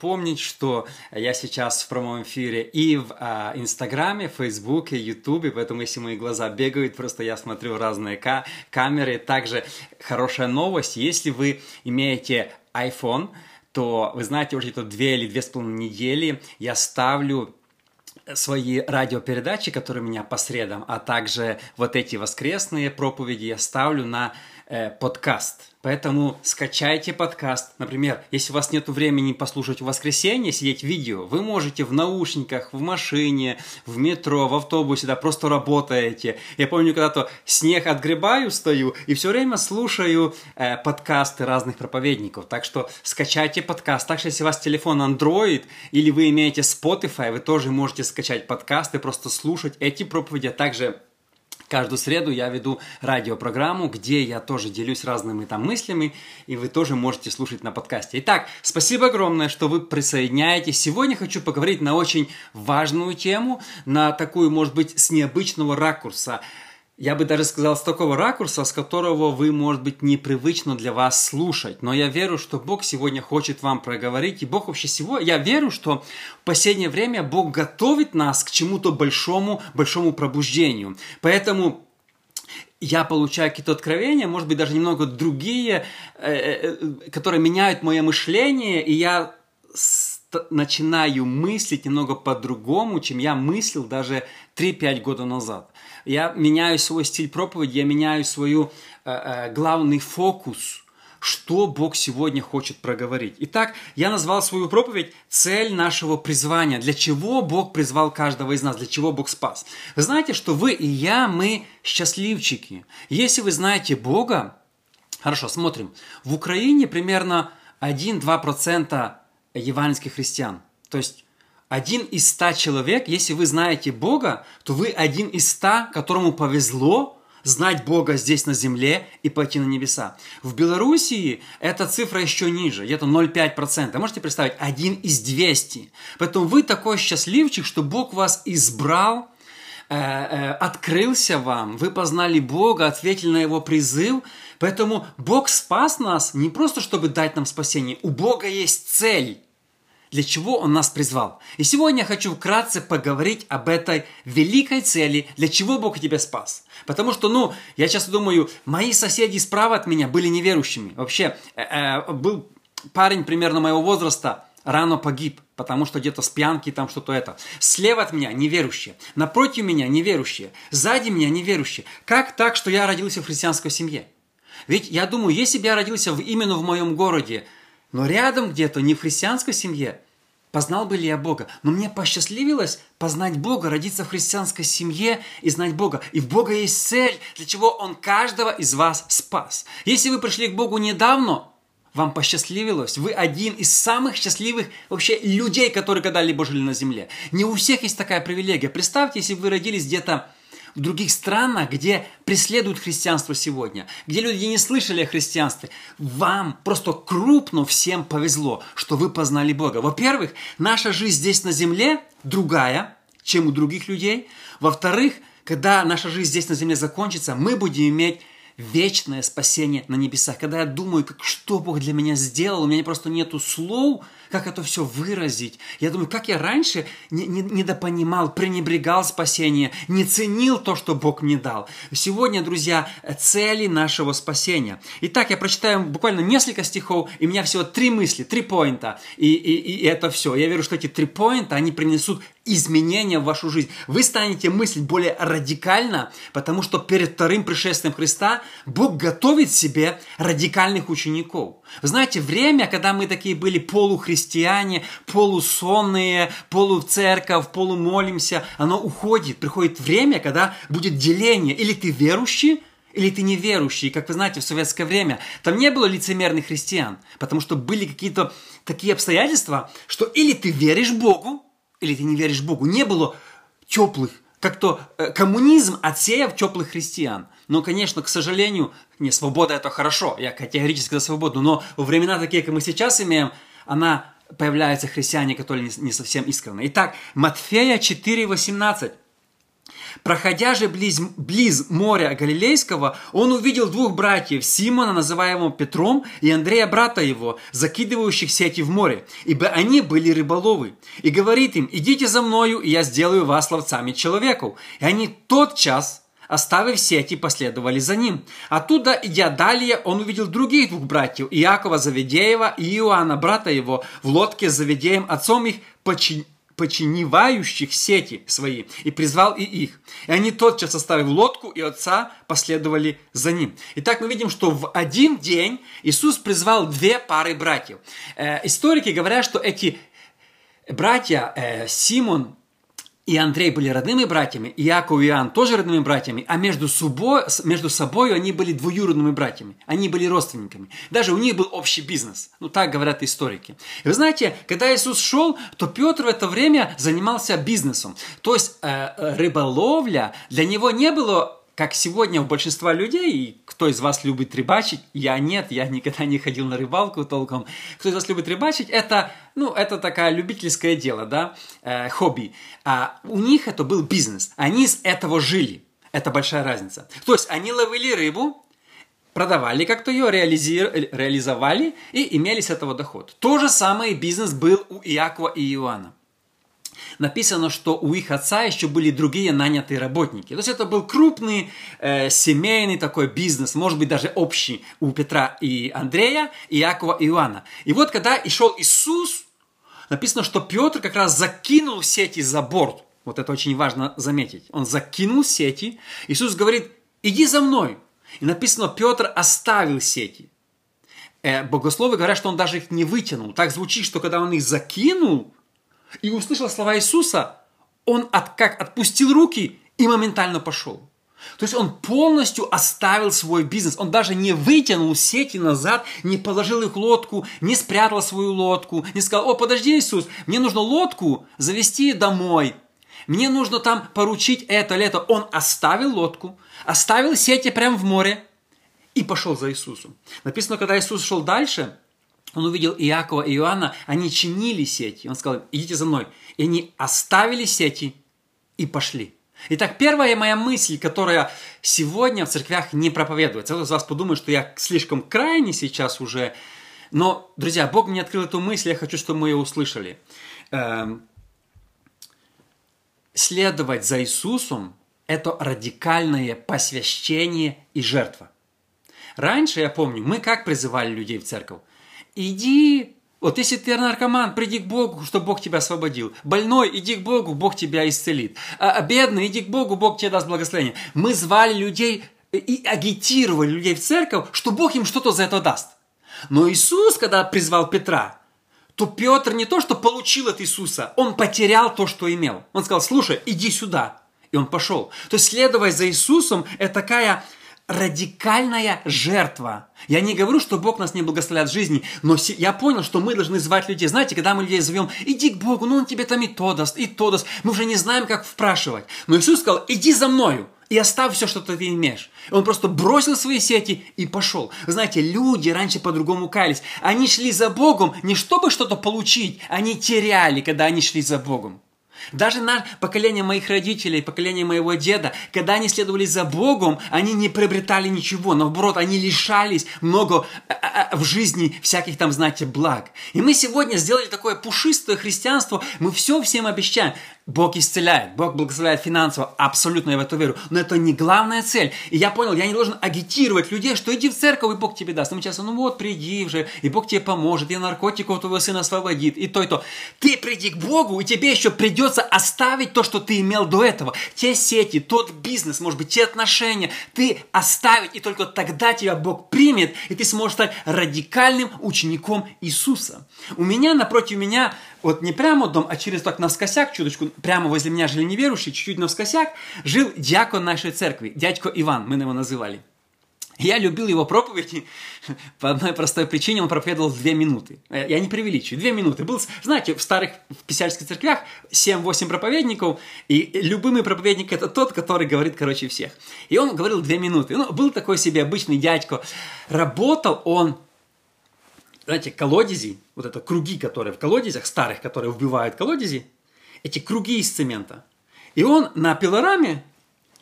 напомнить, что я сейчас в прямом эфире и в а, Инстаграме, Фейсбуке, Ютубе, поэтому если мои глаза бегают, просто я смотрю разные ка- камеры. Также хорошая новость, если вы имеете iPhone, то вы знаете, уже это две или две с половиной недели я ставлю свои радиопередачи, которые у меня по средам, а также вот эти воскресные проповеди я ставлю на э, подкаст. Поэтому скачайте подкаст. Например, если у вас нет времени послушать в воскресенье, сидеть видео, вы можете в наушниках, в машине, в метро, в автобусе, да, просто работаете. Я помню, когда-то снег отгребаю, стою и все время слушаю э, подкасты разных проповедников. Так что скачайте подкаст. Так что если у вас телефон Android или вы имеете Spotify, вы тоже можете скачать подкасты, просто слушать эти проповеди, а также Каждую среду я веду радиопрограмму, где я тоже делюсь разными там мыслями, и вы тоже можете слушать на подкасте. Итак, спасибо огромное, что вы присоединяетесь. Сегодня хочу поговорить на очень важную тему, на такую, может быть, с необычного ракурса – я бы даже сказал, с такого ракурса, с которого вы, может быть, непривычно для вас слушать. Но я верю, что Бог сегодня хочет вам проговорить. И Бог вообще всего, я верю, что в последнее время Бог готовит нас к чему-то большому, большому пробуждению. Поэтому я получаю какие-то откровения, может быть, даже немного другие, э, э, которые меняют мое мышление, и я начинаю мыслить немного по-другому, чем я мыслил даже 3-5 года назад. Я меняю свой стиль проповеди, я меняю свою э, э, главный фокус, что Бог сегодня хочет проговорить. Итак, я назвал свою проповедь «Цель нашего призвания». Для чего Бог призвал каждого из нас? Для чего Бог спас? Вы знаете, что вы и я, мы счастливчики. Если вы знаете Бога, хорошо, смотрим. В Украине примерно 1-2% евангельских христиан. То есть один из ста человек, если вы знаете Бога, то вы один из ста, которому повезло знать Бога здесь на земле и пойти на небеса. В Белоруссии эта цифра еще ниже, где-то 0,5%. Можете представить, один из 200. Поэтому вы такой счастливчик, что Бог вас избрал, э, э, открылся вам, вы познали Бога, ответили на Его призыв. Поэтому Бог спас нас не просто, чтобы дать нам спасение. У Бога есть цель для чего Он нас призвал. И сегодня я хочу вкратце поговорить об этой великой цели, для чего Бог тебя спас. Потому что, ну, я часто думаю, мои соседи справа от меня были неверующими. Вообще, э, э, был парень примерно моего возраста, рано погиб, потому что где-то с пьянки там что-то это. Слева от меня неверующие, напротив меня неверующие, сзади меня неверующие. Как так, что я родился в христианской семье? Ведь я думаю, если бы я родился в, именно в моем городе, но рядом где-то, не в христианской семье, познал бы ли я Бога. Но мне посчастливилось познать Бога, родиться в христианской семье и знать Бога. И в Бога есть цель, для чего Он каждого из вас спас. Если вы пришли к Богу недавно, вам посчастливилось. Вы один из самых счастливых вообще людей, которые когда-либо жили на земле. Не у всех есть такая привилегия. Представьте, если вы родились где-то в других странах, где преследуют христианство сегодня, где люди не слышали о христианстве, вам просто крупно всем повезло, что вы познали Бога. Во-первых, наша жизнь здесь на земле другая, чем у других людей. Во-вторых, когда наша жизнь здесь на земле закончится, мы будем иметь вечное спасение на небесах. Когда я думаю, как, что Бог для меня сделал, у меня просто нету слов, как это все выразить. Я думаю, как я раньше не, не, недопонимал, пренебрегал спасение, не ценил то, что Бог мне дал. Сегодня, друзья, цели нашего спасения. Итак, я прочитаю буквально несколько стихов, и у меня всего три мысли, три поинта, и, и, и это все. Я верю, что эти три поинта, они принесут изменения в вашу жизнь. Вы станете мыслить более радикально, потому что перед вторым пришествием Христа Бог готовит себе радикальных учеников. Вы знаете, время, когда мы такие были полухристиане, полусонные, полуцерковь, полумолимся, оно уходит. Приходит время, когда будет деление. Или ты верующий, или ты неверующий. Как вы знаете, в советское время там не было лицемерных христиан, потому что были какие-то такие обстоятельства, что или ты веришь Богу, или ты не веришь Богу. Не было теплых, как то э, коммунизм отсеяв теплых христиан. Но, конечно, к сожалению, не, свобода это хорошо, я категорически за свободу, но во времена такие, как мы сейчас имеем, она появляются христиане, которые не совсем искренны. Итак, Матфея 4,18. Проходя же близ, близ моря Галилейского, он увидел двух братьев, Симона, называемого Петром, и Андрея, брата его, закидывающих сети в море, ибо они были рыболовы. И говорит им, идите за мною, и я сделаю вас ловцами человеков. И они тот час оставив сети, последовали за ним. Оттуда, идя далее, он увидел других двух братьев, Иакова Заведеева и Иоанна, брата его, в лодке с Заведеем, отцом их, почин починивающих сети свои, и призвал и их. И они тотчас оставив лодку и отца последовали за ним. Итак, мы видим, что в один день Иисус призвал две пары братьев. Э, историки говорят, что эти братья э, Симон и Андрей были родными братьями, и Иаков и Иоанн тоже родными братьями, а между собой, между собой они были двоюродными братьями, они были родственниками. Даже у них был общий бизнес, ну так говорят историки. И вы знаете, когда Иисус шел, то Петр в это время занимался бизнесом. То есть э, э рыболовля для него не было как сегодня у большинства людей, кто из вас любит рыбачить, я нет, я никогда не ходил на рыбалку толком, кто из вас любит рыбачить, это, ну, это такое любительское дело, да, э, хобби. А у них это был бизнес, они из этого жили, это большая разница. То есть они ловили рыбу, продавали как-то ее, реализи... реализовали и имели с этого доход. То же самое бизнес был у Иакова и Иоанна написано, что у их отца еще были другие нанятые работники. То есть это был крупный э, семейный такой бизнес, может быть даже общий у Петра и Андрея, и Иакова и Иоанна. И вот когда и шел Иисус, написано, что Петр как раз закинул сети за борт. Вот это очень важно заметить. Он закинул сети. Иисус говорит, иди за мной. И написано, Петр оставил сети. Э, богословы говорят, что он даже их не вытянул. Так звучит, что когда он их закинул, и услышал слова Иисуса, он от, как отпустил руки и моментально пошел. То есть он полностью оставил свой бизнес. Он даже не вытянул сети назад, не положил их лодку, не спрятал свою лодку, не сказал, о, подожди, Иисус, мне нужно лодку завести домой. Мне нужно там поручить это или это. Он оставил лодку, оставил сети прямо в море и пошел за Иисусом. Написано, когда Иисус шел дальше – он увидел Иакова и Иоанна, они чинили сети. Он сказал, идите за мной. И они оставили сети и пошли. Итак, первая моя мысль, которая сегодня в церквях не проповедуется. Кто из вас подумает, что я слишком крайне сейчас уже. Но, друзья, Бог мне открыл эту мысль, я хочу, чтобы мы ее услышали. Эм, следовать за Иисусом – это радикальное посвящение и жертва. Раньше, я помню, мы как призывали людей в церковь? Иди, вот если ты наркоман, приди к Богу, чтобы Бог тебя освободил. Больной, иди к Богу, Бог тебя исцелит. А, а бедный, иди к Богу, Бог тебе даст благословение. Мы звали людей и агитировали людей в церковь, что Бог им что-то за это даст. Но Иисус, когда призвал Петра, то Петр не то, что получил от Иисуса, он потерял то, что имел. Он сказал, слушай, иди сюда. И он пошел. То есть, следовать за Иисусом, это такая радикальная жертва. Я не говорю, что Бог нас не благословляет в жизни, но я понял, что мы должны звать людей. Знаете, когда мы людей зовем, иди к Богу, ну Он тебе там и то даст, и то даст. Мы уже не знаем, как впрашивать. Но Иисус сказал, иди за мною и оставь все, что ты имеешь. Он просто бросил свои сети и пошел. Знаете, люди раньше по-другому каялись. Они шли за Богом не чтобы что-то получить, они теряли, когда они шли за Богом. Даже на поколение моих родителей, поколение моего деда, когда они следовали за Богом, они не приобретали ничего, наоборот, они лишались много а, а, а, в жизни всяких там, знаете, благ. И мы сегодня сделали такое пушистое христианство, мы все всем обещаем. Бог исцеляет, Бог благословляет финансово, абсолютно я в это верю. Но это не главная цель. И я понял, я не должен агитировать людей, что иди в церковь, и Бог тебе даст. Мы часто, ну вот, приди уже, и Бог тебе поможет, и наркотиков твоего сына освободит, и то, и то. Ты приди к Богу, и тебе еще придется оставить то, что ты имел до этого. Те сети, тот бизнес, может быть, те отношения, ты оставить, и только тогда тебя Бог примет, и ты сможешь стать радикальным учеником Иисуса. У меня, напротив меня, вот не прямо дом, а через так наскосяк, чуточку, прямо возле меня жили неверующие, чуть-чуть наскосяк, жил дьякон нашей церкви, дядько Иван, мы его называли. Я любил его проповеди по одной простой причине, он проповедовал две минуты. Я не преувеличиваю, две минуты. Был, знаете, в старых в писательских церквях 7-8 проповедников, и любимый проповедник это тот, который говорит, короче, всех. И он говорил две минуты. Ну, был такой себе обычный дядько. Работал он знаете, колодези, вот это круги, которые в колодезях, старых, которые вбивают колодези, эти круги из цемента. И он на пилораме,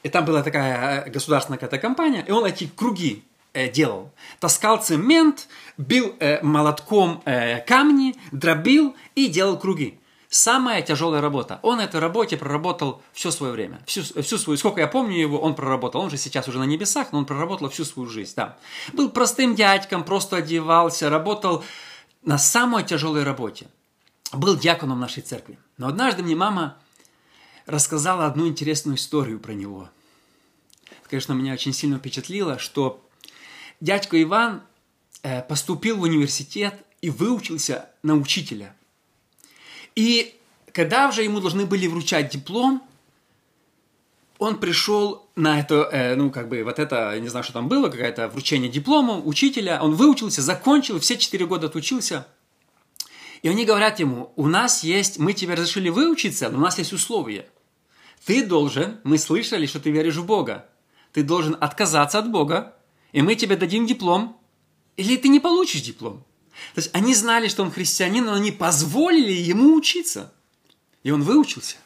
и там была такая э, государственная какая-то компания, и он эти круги э, делал. Таскал цемент, бил э, молотком э, камни, дробил и делал круги. Самая тяжелая работа. Он этой работе проработал все свое время. Всю, всю свою, сколько я помню его, он проработал. Он же сейчас уже на небесах, но он проработал всю свою жизнь. Да. Был простым дядьком, просто одевался, работал на самой тяжелой работе. Был дьяконом нашей церкви. Но однажды мне мама рассказала одну интересную историю про него. Конечно, меня очень сильно впечатлило, что дядька Иван э, поступил в университет и выучился на учителя – и когда уже ему должны были вручать диплом, он пришел на это, э, ну, как бы, вот это, не знаю, что там было, какое-то вручение диплома учителя. Он выучился, закончил, все четыре года отучился. И они говорят ему, у нас есть, мы тебе разрешили выучиться, но у нас есть условия. Ты должен, мы слышали, что ты веришь в Бога. Ты должен отказаться от Бога, и мы тебе дадим диплом, или ты не получишь диплом. То есть они знали, что он христианин, но они позволили ему учиться. И он выучился.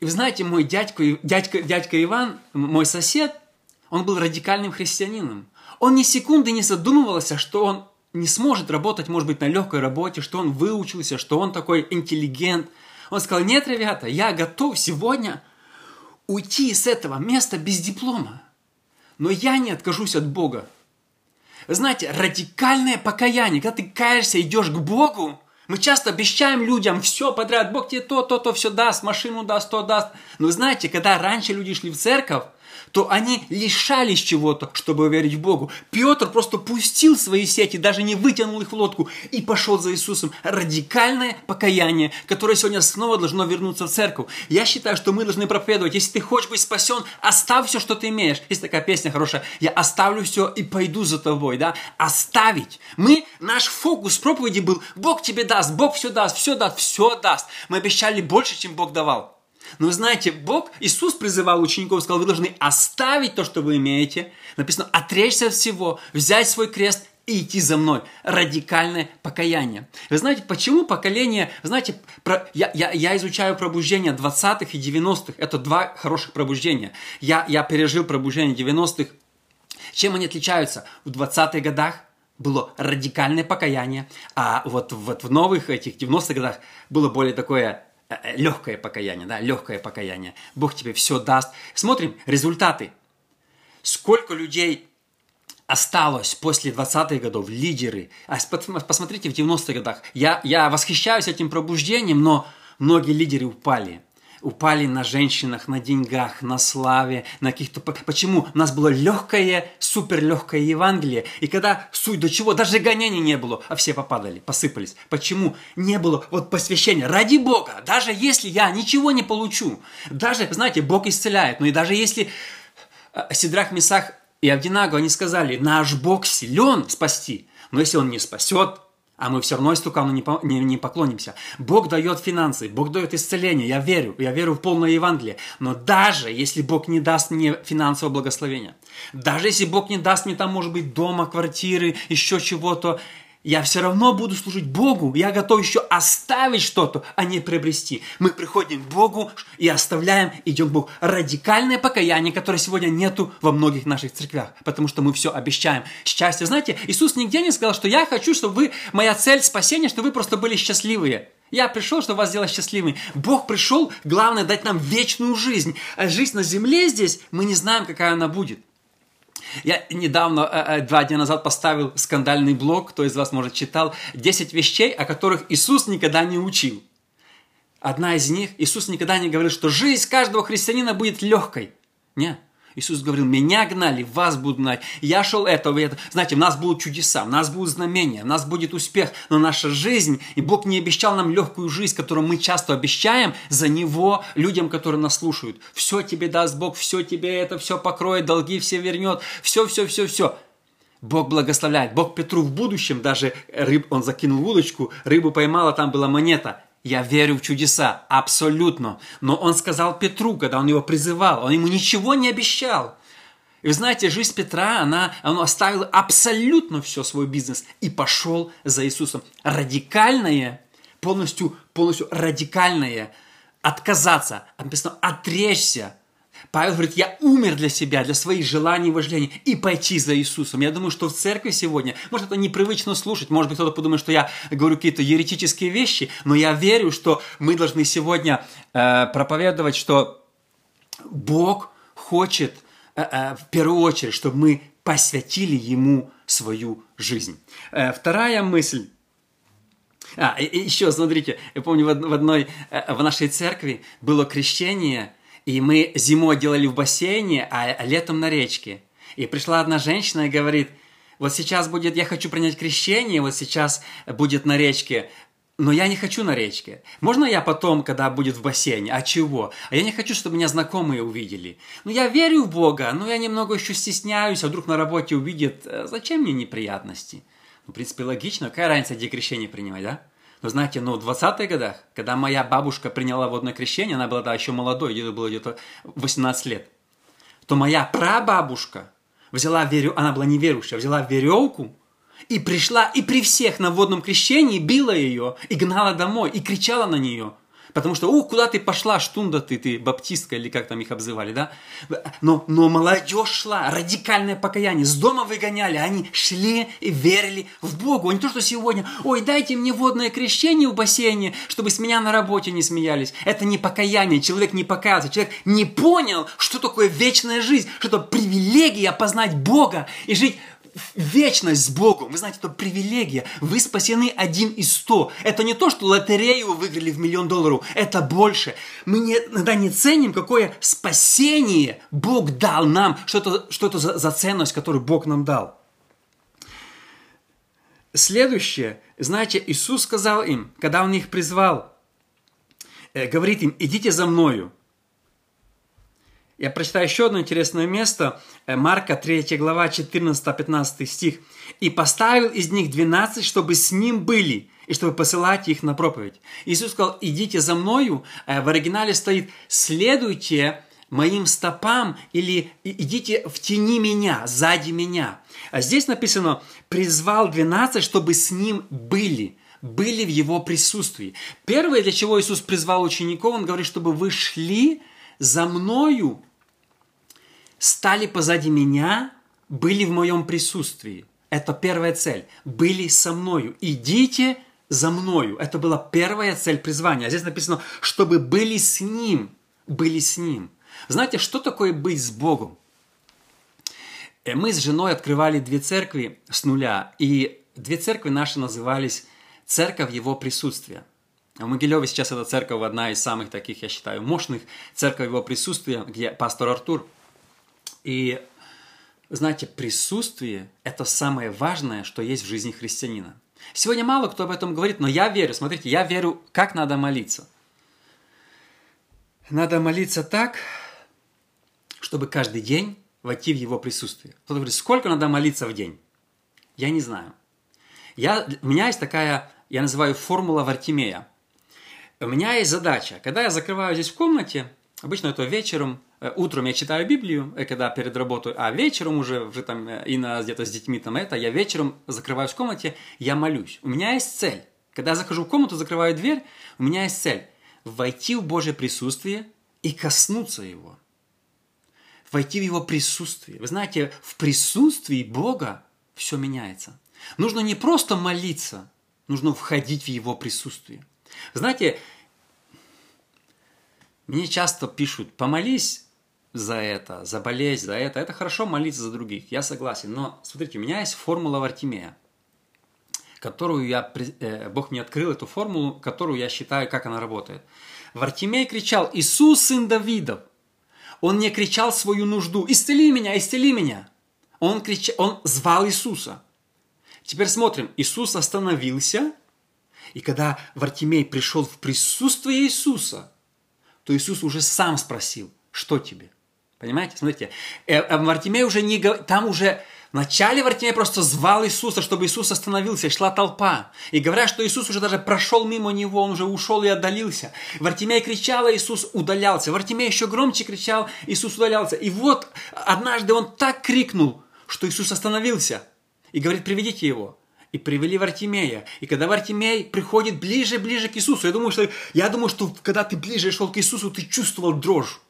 И вы знаете, мой дядька, дядька, дядька Иван, мой сосед, он был радикальным христианином. Он ни секунды не задумывался, что он не сможет работать, может быть, на легкой работе, что он выучился, что он такой интеллигент. Он сказал, нет, ребята, я готов сегодня уйти с этого места без диплома. Но я не откажусь от Бога. Вы знаете, радикальное покаяние, когда ты каешься, идешь к Богу, мы часто обещаем людям все подряд, Бог тебе то, то, то все даст, машину даст, то даст. Но знаете, когда раньше люди шли в церковь, то они лишались чего-то, чтобы верить в Богу. Петр просто пустил свои сети, даже не вытянул их в лодку и пошел за Иисусом. Радикальное покаяние, которое сегодня снова должно вернуться в церковь. Я считаю, что мы должны проповедовать, если ты хочешь быть спасен, оставь все, что ты имеешь. Есть такая песня хорошая, я оставлю все и пойду за тобой, да? Оставить. Мы, наш фокус проповеди был, Бог тебе даст, Бог все даст, все даст, все даст. Мы обещали больше, чем Бог давал. Но знаете, Бог, Иисус призывал учеников, сказал, вы должны оставить то, что вы имеете. Написано, отречься от всего, взять свой крест и идти за мной. Радикальное покаяние. Вы знаете, почему поколение... Знаете, про, я, я, я изучаю пробуждение 20-х и 90-х. Это два хороших пробуждения. Я, я пережил пробуждение 90-х. Чем они отличаются? В 20-х годах было радикальное покаяние, а вот, вот в новых этих 90-х годах было более такое легкое покаяние, да, легкое покаяние. Бог тебе все даст. Смотрим результаты. Сколько людей осталось после 20-х годов, лидеры. А посмотрите в 90-х годах. Я, я восхищаюсь этим пробуждением, но многие лидеры упали упали на женщинах, на деньгах, на славе, на каких-то... Почему? У нас было легкое, супер легкое Евангелие. И когда суть до чего, даже гонений не было, а все попадали, посыпались. Почему? Не было вот посвящения. Ради Бога, даже если я ничего не получу, даже, знаете, Бог исцеляет, но и даже если э, Сидрах, Месах и Авдинаго, они сказали, наш Бог силен спасти, но если Он не спасет, а мы все равно истукану не, не, не поклонимся. Бог дает финансы, Бог дает исцеление, я верю, я верю в полное Евангелие. Но даже если Бог не даст мне финансового благословения, даже если Бог не даст мне там, может быть, дома, квартиры, еще чего-то, я все равно буду служить Богу. Я готов еще оставить что-то, а не приобрести. Мы приходим к Богу и оставляем, идем к Богу. Радикальное покаяние, которое сегодня нету во многих наших церквях, потому что мы все обещаем. Счастье. Знаете, Иисус нигде не сказал, что я хочу, чтобы вы, моя цель спасения, чтобы вы просто были счастливые. Я пришел, чтобы вас сделать счастливыми. Бог пришел, главное, дать нам вечную жизнь. А жизнь на земле здесь, мы не знаем, какая она будет. Я недавно, э, э, два дня назад поставил скандальный блог, кто из вас, может, читал, 10 вещей, о которых Иисус никогда не учил. Одна из них, Иисус никогда не говорил, что жизнь каждого христианина будет легкой. Нет. Иисус говорил, меня гнали, вас будут гнать. Я шел этого это. Знаете, у нас будут чудеса, у нас будут знамения, у нас будет успех. Но наша жизнь, и Бог не обещал нам легкую жизнь, которую мы часто обещаем за Него людям, которые нас слушают. Все тебе даст Бог, все тебе это, все покроет, долги все вернет, все, все, все, все. Бог благословляет. Бог Петру в будущем даже рыб, он закинул удочку, рыбу поймала, там была монета. Я верю в чудеса, абсолютно. Но он сказал Петру, когда он его призывал, он ему ничего не обещал. И вы знаете, жизнь Петра, она, он оставил абсолютно все свой бизнес и пошел за Иисусом. Радикальное, полностью, полностью радикальное отказаться, написано отречься. Павел говорит, я умер для себя, для своих желаний и вожделений, и пойти за Иисусом. Я думаю, что в церкви сегодня, может, это непривычно слушать, может быть, кто-то подумает, что я говорю какие-то еретические вещи, но я верю, что мы должны сегодня э, проповедовать, что Бог хочет э, э, в первую очередь, чтобы мы посвятили Ему свою жизнь. Э, вторая мысль – а, и, еще, смотрите, я помню, в одной, э, в нашей церкви было крещение, и мы зимой делали в бассейне, а летом на речке. И пришла одна женщина и говорит, вот сейчас будет, я хочу принять крещение, вот сейчас будет на речке, но я не хочу на речке. Можно я потом, когда будет в бассейне? А чего? А я не хочу, чтобы меня знакомые увидели. Ну, я верю в Бога, но я немного еще стесняюсь, а вдруг на работе увидят. Э, зачем мне неприятности? Ну, в принципе, логично. Какая разница, где крещение принимать, да? Но знаете, ну, в 20-х годах, когда моя бабушка приняла водное крещение, она была да, еще молодой, ей было где-то 18 лет, то моя прабабушка взяла верю, она была неверующая, взяла веревку и пришла, и при всех на водном крещении била ее, и гнала домой, и кричала на нее. Потому что, ух, куда ты пошла, штунда ты, ты баптистка, или как там их обзывали, да? Но, но молодежь шла, радикальное покаяние, с дома выгоняли, они шли и верили в Богу. А не то, что сегодня, ой, дайте мне водное крещение в бассейне, чтобы с меня на работе не смеялись. Это не покаяние, человек не покаялся, человек не понял, что такое вечная жизнь, что это привилегия познать Бога и жить вечность с Богом. Вы знаете, это привилегия. Вы спасены один из сто. Это не то, что лотерею вы выиграли в миллион долларов. Это больше. Мы не, иногда не ценим, какое спасение Бог дал нам. Что это, что это за, за ценность, которую Бог нам дал. Следующее. Знаете, Иисус сказал им, когда Он их призвал, э, говорит им, идите за Мною. Я прочитаю еще одно интересное место. Э, Марка 3 глава 14-15 стих. «И поставил из них 12, чтобы с ним были, и чтобы посылать их на проповедь». Иисус сказал, идите за мною. Э, в оригинале стоит, следуйте моим стопам или идите в тени меня, сзади меня. А здесь написано, призвал 12, чтобы с ним были были в его присутствии. Первое, для чего Иисус призвал учеников, он говорит, чтобы вы шли за мною стали позади меня, были в моем присутствии. Это первая цель. Были со мною. Идите за мною. Это была первая цель призвания. А здесь написано, чтобы были с Ним. Были с Ним. Знаете, что такое быть с Богом? Э, мы с женой открывали две церкви с нуля. И две церкви наши назывались «Церковь Его присутствия». В Могилеве сейчас эта церковь одна из самых таких, я считаю, мощных церковь Его присутствия, где пастор Артур – и знаете, присутствие – это самое важное, что есть в жизни христианина. Сегодня мало кто об этом говорит, но я верю. Смотрите, я верю, как надо молиться. Надо молиться так, чтобы каждый день войти в его присутствие. Кто-то говорит, сколько надо молиться в день? Я не знаю. Я, у меня есть такая, я называю формула Вартимея. У меня есть задача, когда я закрываю здесь в комнате, обычно это вечером, Э, утром я читаю Библию, э, когда перед работой, а вечером уже, уже там, э, и на, где-то с детьми там это, я вечером закрываюсь в комнате, я молюсь. У меня есть цель. Когда я захожу в комнату, закрываю дверь, у меня есть цель. Войти в Божье присутствие и коснуться Его. Войти в Его присутствие. Вы знаете, в присутствии Бога все меняется. Нужно не просто молиться, нужно входить в Его присутствие. Знаете, мне часто пишут, помолись за это, за болезнь, за это. Это хорошо молиться за других, я согласен. Но смотрите, у меня есть формула Вартимея, которую я, э, Бог мне открыл эту формулу, которую я считаю, как она работает. Вартимей кричал, Иисус, сын Давидов. Он не кричал свою нужду, исцели меня, исцели меня. Он, кричал, он звал Иисуса. Теперь смотрим, Иисус остановился, и когда Вартимей пришел в присутствие Иисуса, то Иисус уже сам спросил, что тебе? Понимаете? Смотрите, э, э, Вартимей уже не говорит, там уже Вначале Вартимей просто звал Иисуса, чтобы Иисус остановился, и шла толпа. И говорят, что Иисус уже даже прошел мимо него, он уже ушел и отдалился. Вартимей кричал, а Иисус удалялся. Вартимей еще громче кричал, Иисус удалялся. И вот однажды он так крикнул, что Иисус остановился. И говорит, приведите его. И привели Вартимея. И когда Вартимей приходит ближе и ближе к Иисусу, я думаю, что, я думаю, что когда ты ближе шел к Иисусу, ты чувствовал дрожь.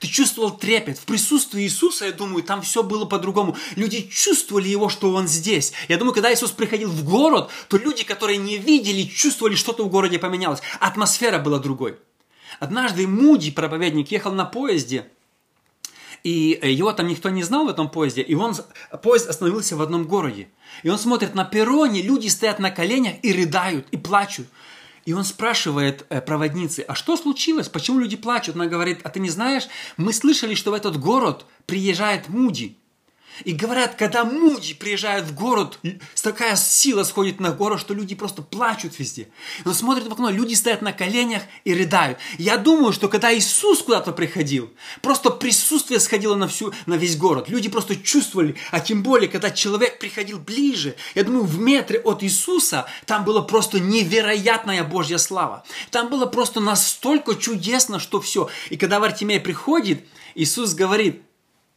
Ты чувствовал трепет. В присутствии Иисуса, я думаю, там все было по-другому. Люди чувствовали его, что он здесь. Я думаю, когда Иисус приходил в город, то люди, которые не видели, чувствовали, что-то в городе поменялось. Атмосфера была другой. Однажды Муди, проповедник, ехал на поезде, и его там никто не знал в этом поезде, и он, поезд остановился в одном городе. И он смотрит на перроне, люди стоят на коленях и рыдают, и плачут. И он спрашивает э, проводницы, а что случилось? Почему люди плачут? Она говорит, а ты не знаешь, мы слышали, что в этот город приезжает Муди. И говорят, когда Муди приезжает в город, такая сила сходит на город, что люди просто плачут везде. Он смотрит в окно, люди стоят на коленях и рыдают. Я думаю, что когда Иисус куда-то приходил, просто присутствие сходило на, всю, на весь город. Люди просто чувствовали, а тем более, когда человек приходил ближе, я думаю, в метре от Иисуса, там была просто невероятная Божья слава. Там было просто настолько чудесно, что все. И когда Вартимей приходит, Иисус говорит,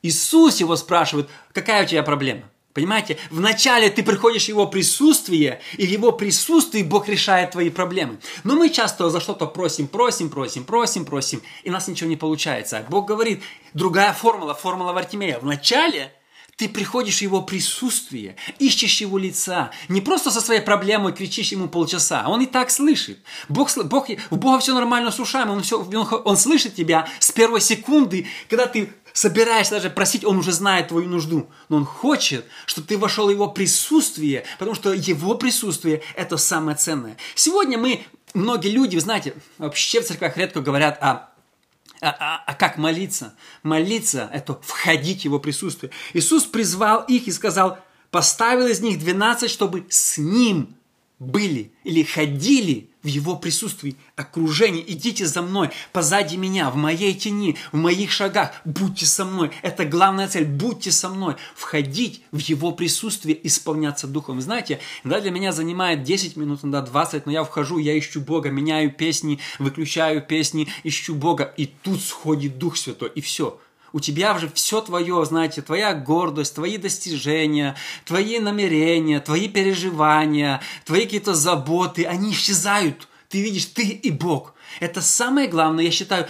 Иисус его спрашивает, какая у тебя проблема? Понимаете, вначале ты приходишь в Его присутствие, и в Его присутствии Бог решает твои проблемы. Но мы часто за что-то просим, просим, просим, просим, просим, и у нас ничего не получается. Бог говорит, другая формула, формула Вартимея. Вначале ты приходишь в Его присутствие, ищешь Его лица, не просто со своей проблемой кричишь Ему полчаса, Он и так слышит. Бог, Бог, у Бога все нормально с ушами, он, все, он, он слышит тебя с первой секунды, когда ты собираешься даже просить, он уже знает твою нужду. Но он хочет, чтобы ты вошел в его присутствие, потому что его присутствие – это самое ценное. Сегодня мы, многие люди, вы знаете, вообще в церквях редко говорят о а, а, а как молиться? Молиться – это входить в Его присутствие. Иисус призвал их и сказал, поставил из них 12, чтобы с Ним были или ходили в Его присутствии, окружении. Идите за мной, позади меня, в моей тени, в моих шагах. Будьте со мной. Это главная цель. Будьте со мной. Входить в Его присутствие, исполняться Духом. Знаете, иногда для меня занимает 10 минут, иногда 20, но я вхожу, я ищу Бога, меняю песни, выключаю песни, ищу Бога, и тут сходит Дух Святой, и все – у тебя уже все твое, знаете, твоя гордость, твои достижения, твои намерения, твои переживания, твои какие-то заботы, они исчезают. Ты видишь, ты и Бог. Это самое главное, я считаю,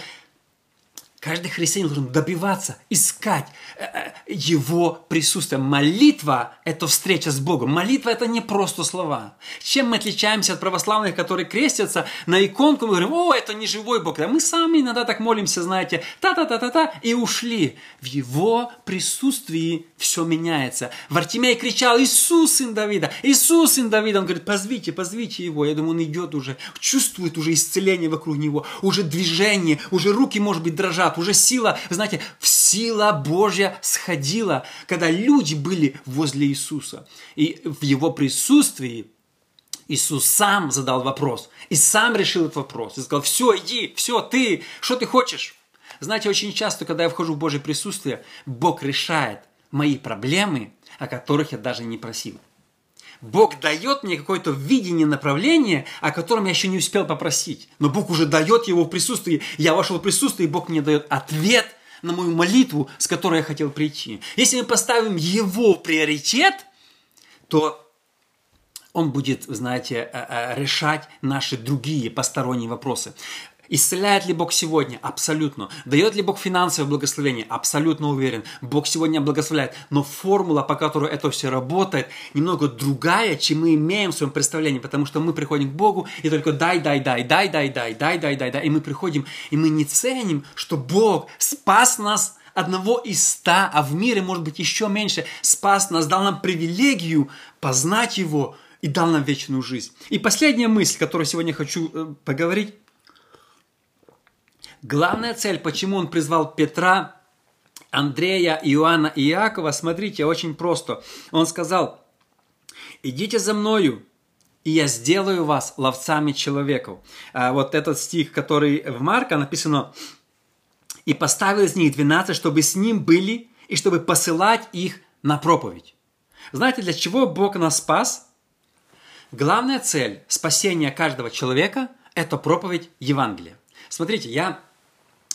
Каждый христианин должен добиваться, искать э, э, его присутствие. Молитва – это встреча с Богом. Молитва – это не просто слова. Чем мы отличаемся от православных, которые крестятся на иконку, мы говорим, о, это не живой Бог. А мы сами иногда так молимся, знаете, та-та-та-та-та, и ушли. В его присутствии все меняется. Вартимей кричал, Иисус, сын Давида, Иисус, сын Давида. Он говорит, позвите, позвите его. Я думаю, он идет уже, чувствует уже исцеление вокруг него, уже движение, уже руки, может быть, дрожат назад, уже сила, знаете, сила Божья сходила, когда люди были возле Иисуса. И в Его присутствии Иисус сам задал вопрос и сам решил этот вопрос. И сказал, все, иди, все, ты, что ты хочешь? Знаете, очень часто, когда я вхожу в Божье присутствие, Бог решает мои проблемы, о которых я даже не просил. Бог дает мне какое-то видение, направление, о котором я еще не успел попросить. Но Бог уже дает его в присутствии. Я вошел в присутствие, и Бог мне дает ответ на мою молитву, с которой я хотел прийти. Если мы поставим его в приоритет, то он будет, знаете, э, э, решать наши другие посторонние вопросы. Исцеляет ли Бог сегодня? Абсолютно. Дает ли Бог финансовое благословение? Абсолютно уверен. Бог сегодня благословляет. Но формула, по которой это все работает, немного другая, чем мы имеем в своем представлении. Потому что мы приходим к Богу и только дай, дай, дай, дай, дай, дай, дай, дай, дай, дай. И мы приходим, и мы не ценим, что Бог спас нас одного из ста, а в мире может быть еще меньше, спас нас, дал нам привилегию познать Его и дал нам вечную жизнь. И последняя мысль, которую сегодня хочу э, поговорить, Главная цель, почему он призвал Петра, Андрея, Иоанна и Иакова, смотрите, очень просто. Он сказал, идите за мною, и я сделаю вас ловцами человеков. А вот этот стих, который в Марка написано, и поставил из них 12, чтобы с ним были, и чтобы посылать их на проповедь. Знаете, для чего Бог нас спас? Главная цель спасения каждого человека – это проповедь Евангелия. Смотрите, я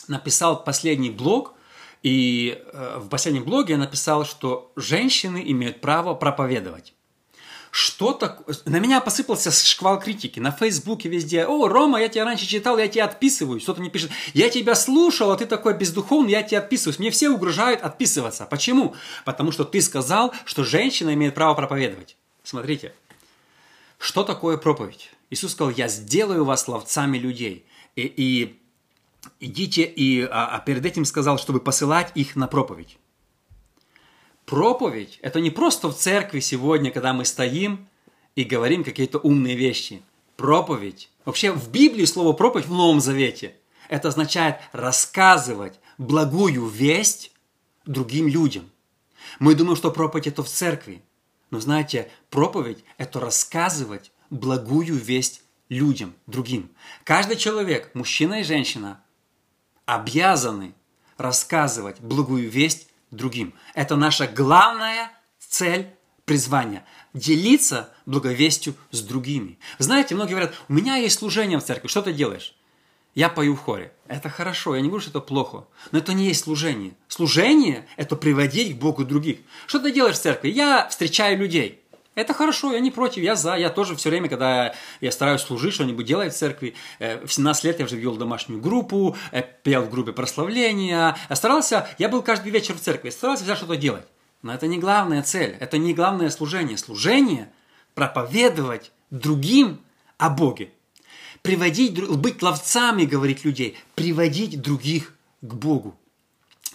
написал последний блог, и э, в последнем блоге я написал, что женщины имеют право проповедовать. что такое? На меня посыпался шквал критики на Фейсбуке везде. О, Рома, я тебя раньше читал, я тебя отписываю. Кто-то мне пишет, я тебя слушал, а ты такой бездуховный, я тебя отписываюсь. Мне все угрожают отписываться. Почему? Потому что ты сказал, что женщина имеет право проповедовать. Смотрите, что такое проповедь? Иисус сказал, я сделаю вас ловцами людей. И, и идите, и, а, а перед этим сказал, чтобы посылать их на проповедь. Проповедь – это не просто в церкви сегодня, когда мы стоим и говорим какие-то умные вещи. Проповедь. Вообще в Библии слово проповедь в Новом Завете. Это означает рассказывать благую весть другим людям. Мы думаем, что проповедь это в церкви. Но знаете, проповедь – это рассказывать благую весть людям, другим. Каждый человек, мужчина и женщина, обязаны рассказывать благую весть другим. Это наша главная цель призвания – делиться благовестью с другими. Знаете, многие говорят, у меня есть служение в церкви, что ты делаешь? Я пою в хоре. Это хорошо, я не говорю, что это плохо. Но это не есть служение. Служение – это приводить к Богу других. Что ты делаешь в церкви? Я встречаю людей. Это хорошо, я не против, я за. Я тоже все время, когда я стараюсь служить, что-нибудь делать в церкви. Э, в 17 лет я уже вел домашнюю группу, э, пел в группе прославления. Старался, я был каждый вечер в церкви, старался взять что-то делать. Но это не главная цель, это не главное служение. Служение – проповедовать другим о Боге. Приводить, быть ловцами, говорить людей, приводить других к Богу.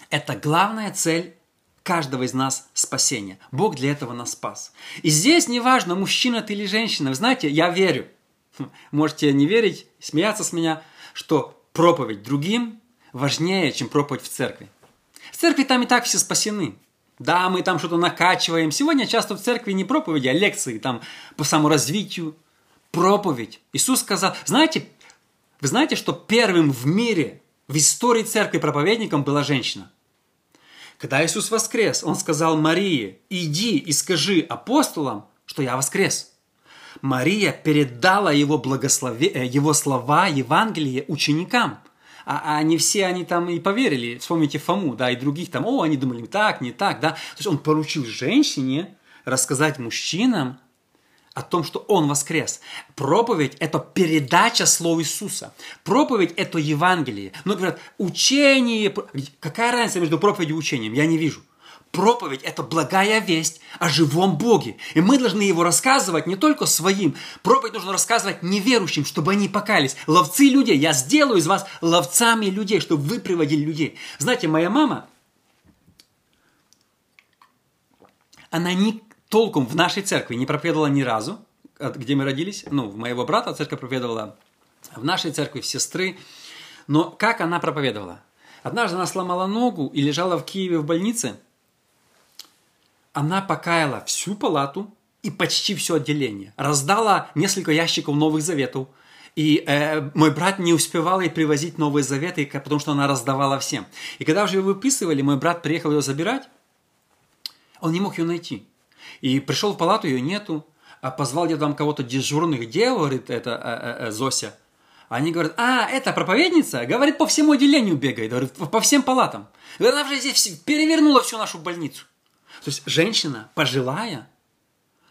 Это главная цель каждого из нас спасения. Бог для этого нас спас. И здесь неважно, мужчина ты или женщина. Вы знаете, я верю, можете не верить, смеяться с меня, что проповедь другим важнее, чем проповедь в церкви. В церкви там и так все спасены. Да, мы там что-то накачиваем. Сегодня часто в церкви не проповеди, а лекции там по саморазвитию. Проповедь. Иисус сказал, знаете, вы знаете, что первым в мире, в истории церкви проповедником была женщина? Когда Иисус воскрес, Он сказал Марии, иди и скажи апостолам, что я воскрес. Мария передала его, благослови... Э, его слова, Евангелие ученикам. А, а не все они там и поверили. Вспомните Фому, да, и других там, о, они думали так, не так, да. То есть он поручил женщине рассказать мужчинам о том, что Он воскрес. Проповедь – это передача слова Иисуса. Проповедь – это Евангелие. Но говорят, учение… Какая разница между проповедью и учением? Я не вижу. Проповедь – это благая весть о живом Боге. И мы должны его рассказывать не только своим. Проповедь нужно рассказывать неверующим, чтобы они покались. Ловцы людей. Я сделаю из вас ловцами людей, чтобы вы приводили людей. Знаете, моя мама, она не, толком в нашей церкви не проповедовала ни разу, где мы родились. Ну, в моего брата церковь проповедовала, в нашей церкви в сестры. Но как она проповедовала? Однажды она сломала ногу и лежала в Киеве в больнице. Она покаяла всю палату и почти все отделение. Раздала несколько ящиков Новых Заветов. И э, мой брат не успевал ей привозить Новые Заветы, потому что она раздавала всем. И когда уже выписывали, мой брат приехал ее забирать, он не мог ее найти. И пришел в палату, ее нету. А позвал где-то там кого-то дежурных, где, говорит, это э, э, Зося. Они говорят, а, это проповедница? Говорит, по всему отделению бегает, говорит, по всем палатам. Она уже здесь перевернула всю нашу больницу. То есть женщина пожилая,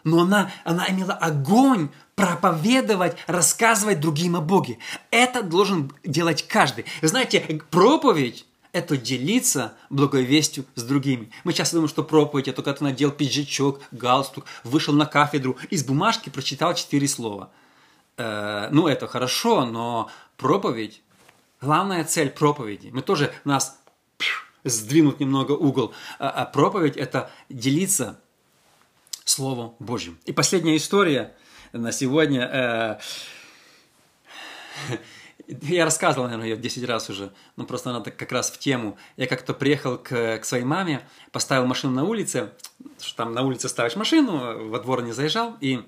но она, она имела огонь проповедовать, рассказывать другим о Боге. Это должен делать каждый. Знаете, проповедь это делиться благовестью с другими. Мы часто думаем, что проповедь – это когда ты надел пиджачок, галстук, вышел на кафедру, из бумажки прочитал четыре слова. Э, ну, это хорошо, но проповедь, главная цель проповеди, мы тоже нас сдвинут немного угол, а, а проповедь – это делиться Словом Божьим. И последняя история на сегодня э, – я рассказывал, наверное, ее 10 раз уже, но просто она как раз в тему. Я как-то приехал к, к своей маме, поставил машину на улице, что там на улице ставишь машину, во двор не заезжал, и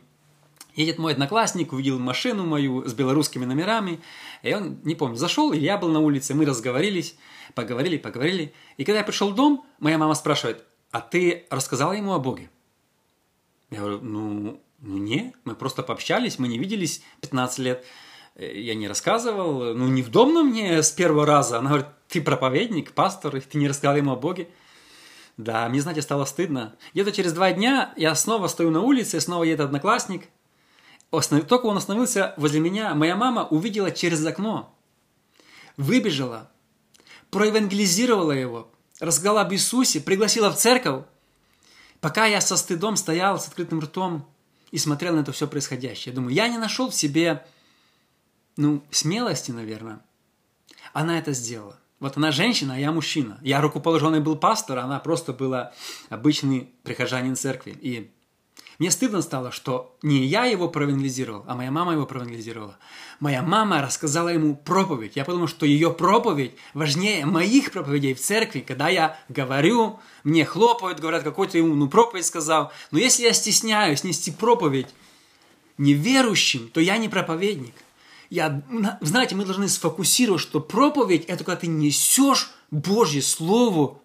едет мой одноклассник, увидел машину мою с белорусскими номерами, и он, не помню, зашел, и я был на улице, мы разговорились, поговорили, поговорили. И когда я пришел в дом, моя мама спрашивает, а ты рассказала ему о Боге? Я говорю, ну, ну не, мы просто пообщались, мы не виделись 15 лет я не рассказывал, ну, не в дом мне с первого раза. Она говорит, ты проповедник, пастор, ты не рассказал ему о Боге. Да, мне, знаете, стало стыдно. Где-то через два дня я снова стою на улице, снова едет одноклассник. Только он остановился возле меня, моя мама увидела через окно, выбежала, проевангелизировала его, рассказала об Иисусе, пригласила в церковь. Пока я со стыдом стоял с открытым ртом и смотрел на это все происходящее, думаю, я не нашел в себе, ну, смелости, наверное. Она это сделала. Вот она женщина, а я мужчина. Я рукоположенный был пастор, а она просто была обычный прихожанин церкви. И мне стыдно стало, что не я его проевангелизировал, а моя мама его проевангелизировала. Моя мама рассказала ему проповедь. Я подумал, что ее проповедь важнее моих проповедей в церкви. Когда я говорю, мне хлопают, говорят, какой ты ему ну, проповедь сказал. Но если я стесняюсь нести проповедь неверующим, то я не проповедник. Я, знаете, мы должны сфокусировать, что проповедь – это когда ты несешь Божье Слово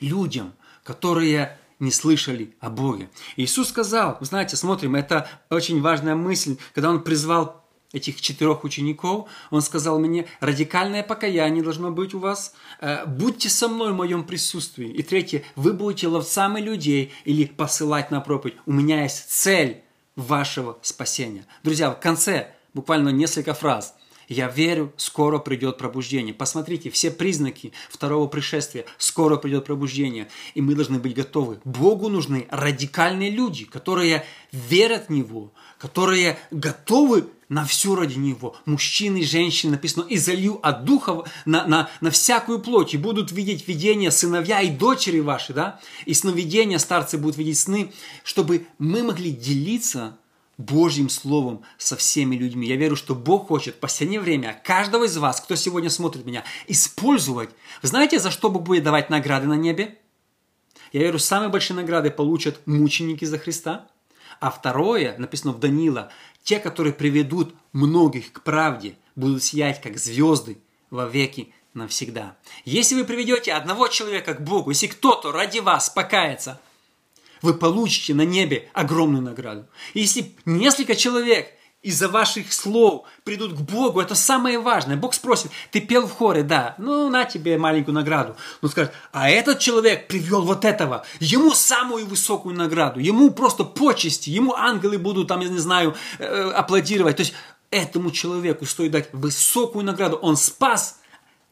людям, которые не слышали о Боге. Иисус сказал, знаете, смотрим, это очень важная мысль, когда Он призвал этих четырех учеников, он сказал мне, радикальное покаяние должно быть у вас, э, будьте со мной в моем присутствии. И третье, вы будете ловцами людей или посылать на проповедь. У меня есть цель вашего спасения. Друзья, в конце буквально несколько фраз – я верю, скоро придет пробуждение. Посмотрите, все признаки второго пришествия. Скоро придет пробуждение. И мы должны быть готовы. Богу нужны радикальные люди, которые верят в Него, которые готовы на все ради Него. Мужчины, женщины, написано, и от духа на, на, на всякую плоть, и будут видеть видения сыновья и дочери ваши, да, и сновидения старцы будут видеть сны, чтобы мы могли делиться Божьим Словом со всеми людьми. Я верю, что Бог хочет в последнее время каждого из вас, кто сегодня смотрит меня, использовать. Вы знаете, за что Бог будет давать награды на небе? Я верю, самые большие награды получат мученики за Христа. А второе, написано в Данила, те, которые приведут многих к правде, будут сиять, как звезды, во веки навсегда. Если вы приведете одного человека к Богу, если кто-то ради вас покается – вы получите на небе огромную награду. если несколько человек из-за ваших слов придут к Богу, это самое важное. Бог спросит, ты пел в хоре, да, ну на тебе маленькую награду. Он скажет, а этот человек привел вот этого, ему самую высокую награду, ему просто почести, ему ангелы будут там, я не знаю, э, аплодировать. То есть этому человеку стоит дать высокую награду. Он спас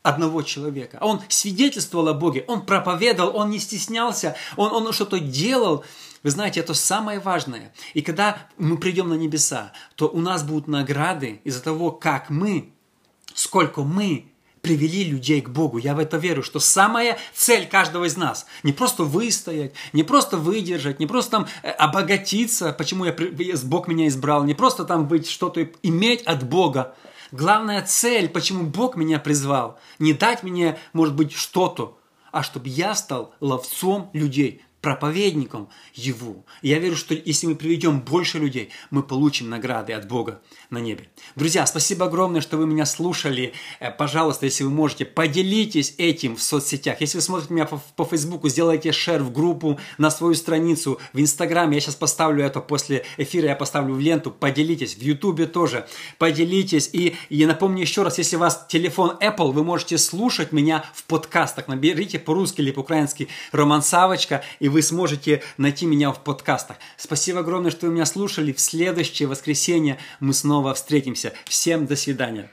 одного человека. Он свидетельствовал о Боге, он проповедовал, он не стеснялся, он, он что-то делал. Вы знаете, это самое важное. И когда мы придем на небеса, то у нас будут награды из-за того, как мы, сколько мы привели людей к Богу. Я в это верю, что самая цель каждого из нас не просто выстоять, не просто выдержать, не просто там э, обогатиться, почему я, Бог меня избрал, не просто там быть что-то иметь от Бога, Главная цель, почему Бог меня призвал, не дать мне, может быть, что-то, а чтобы я стал ловцом людей, проповедником Его. я верю, что если мы приведем больше людей, мы получим награды от Бога на небе. Друзья, спасибо огромное, что вы меня слушали. Э, пожалуйста, если вы можете, поделитесь этим в соцсетях. Если вы смотрите меня по, по Фейсбуку, сделайте шер в группу, на свою страницу, в Инстаграме. Я сейчас поставлю это после эфира, я поставлю в ленту. Поделитесь. В Ютубе тоже. Поделитесь. И, и напомню еще раз, если у вас телефон Apple, вы можете слушать меня в подкастах. Наберите по-русски или по-украински Роман Савочка, и вы сможете найти меня в подкастах. Спасибо огромное, что вы меня слушали. В следующее воскресенье мы снова встретимся. Всем до свидания.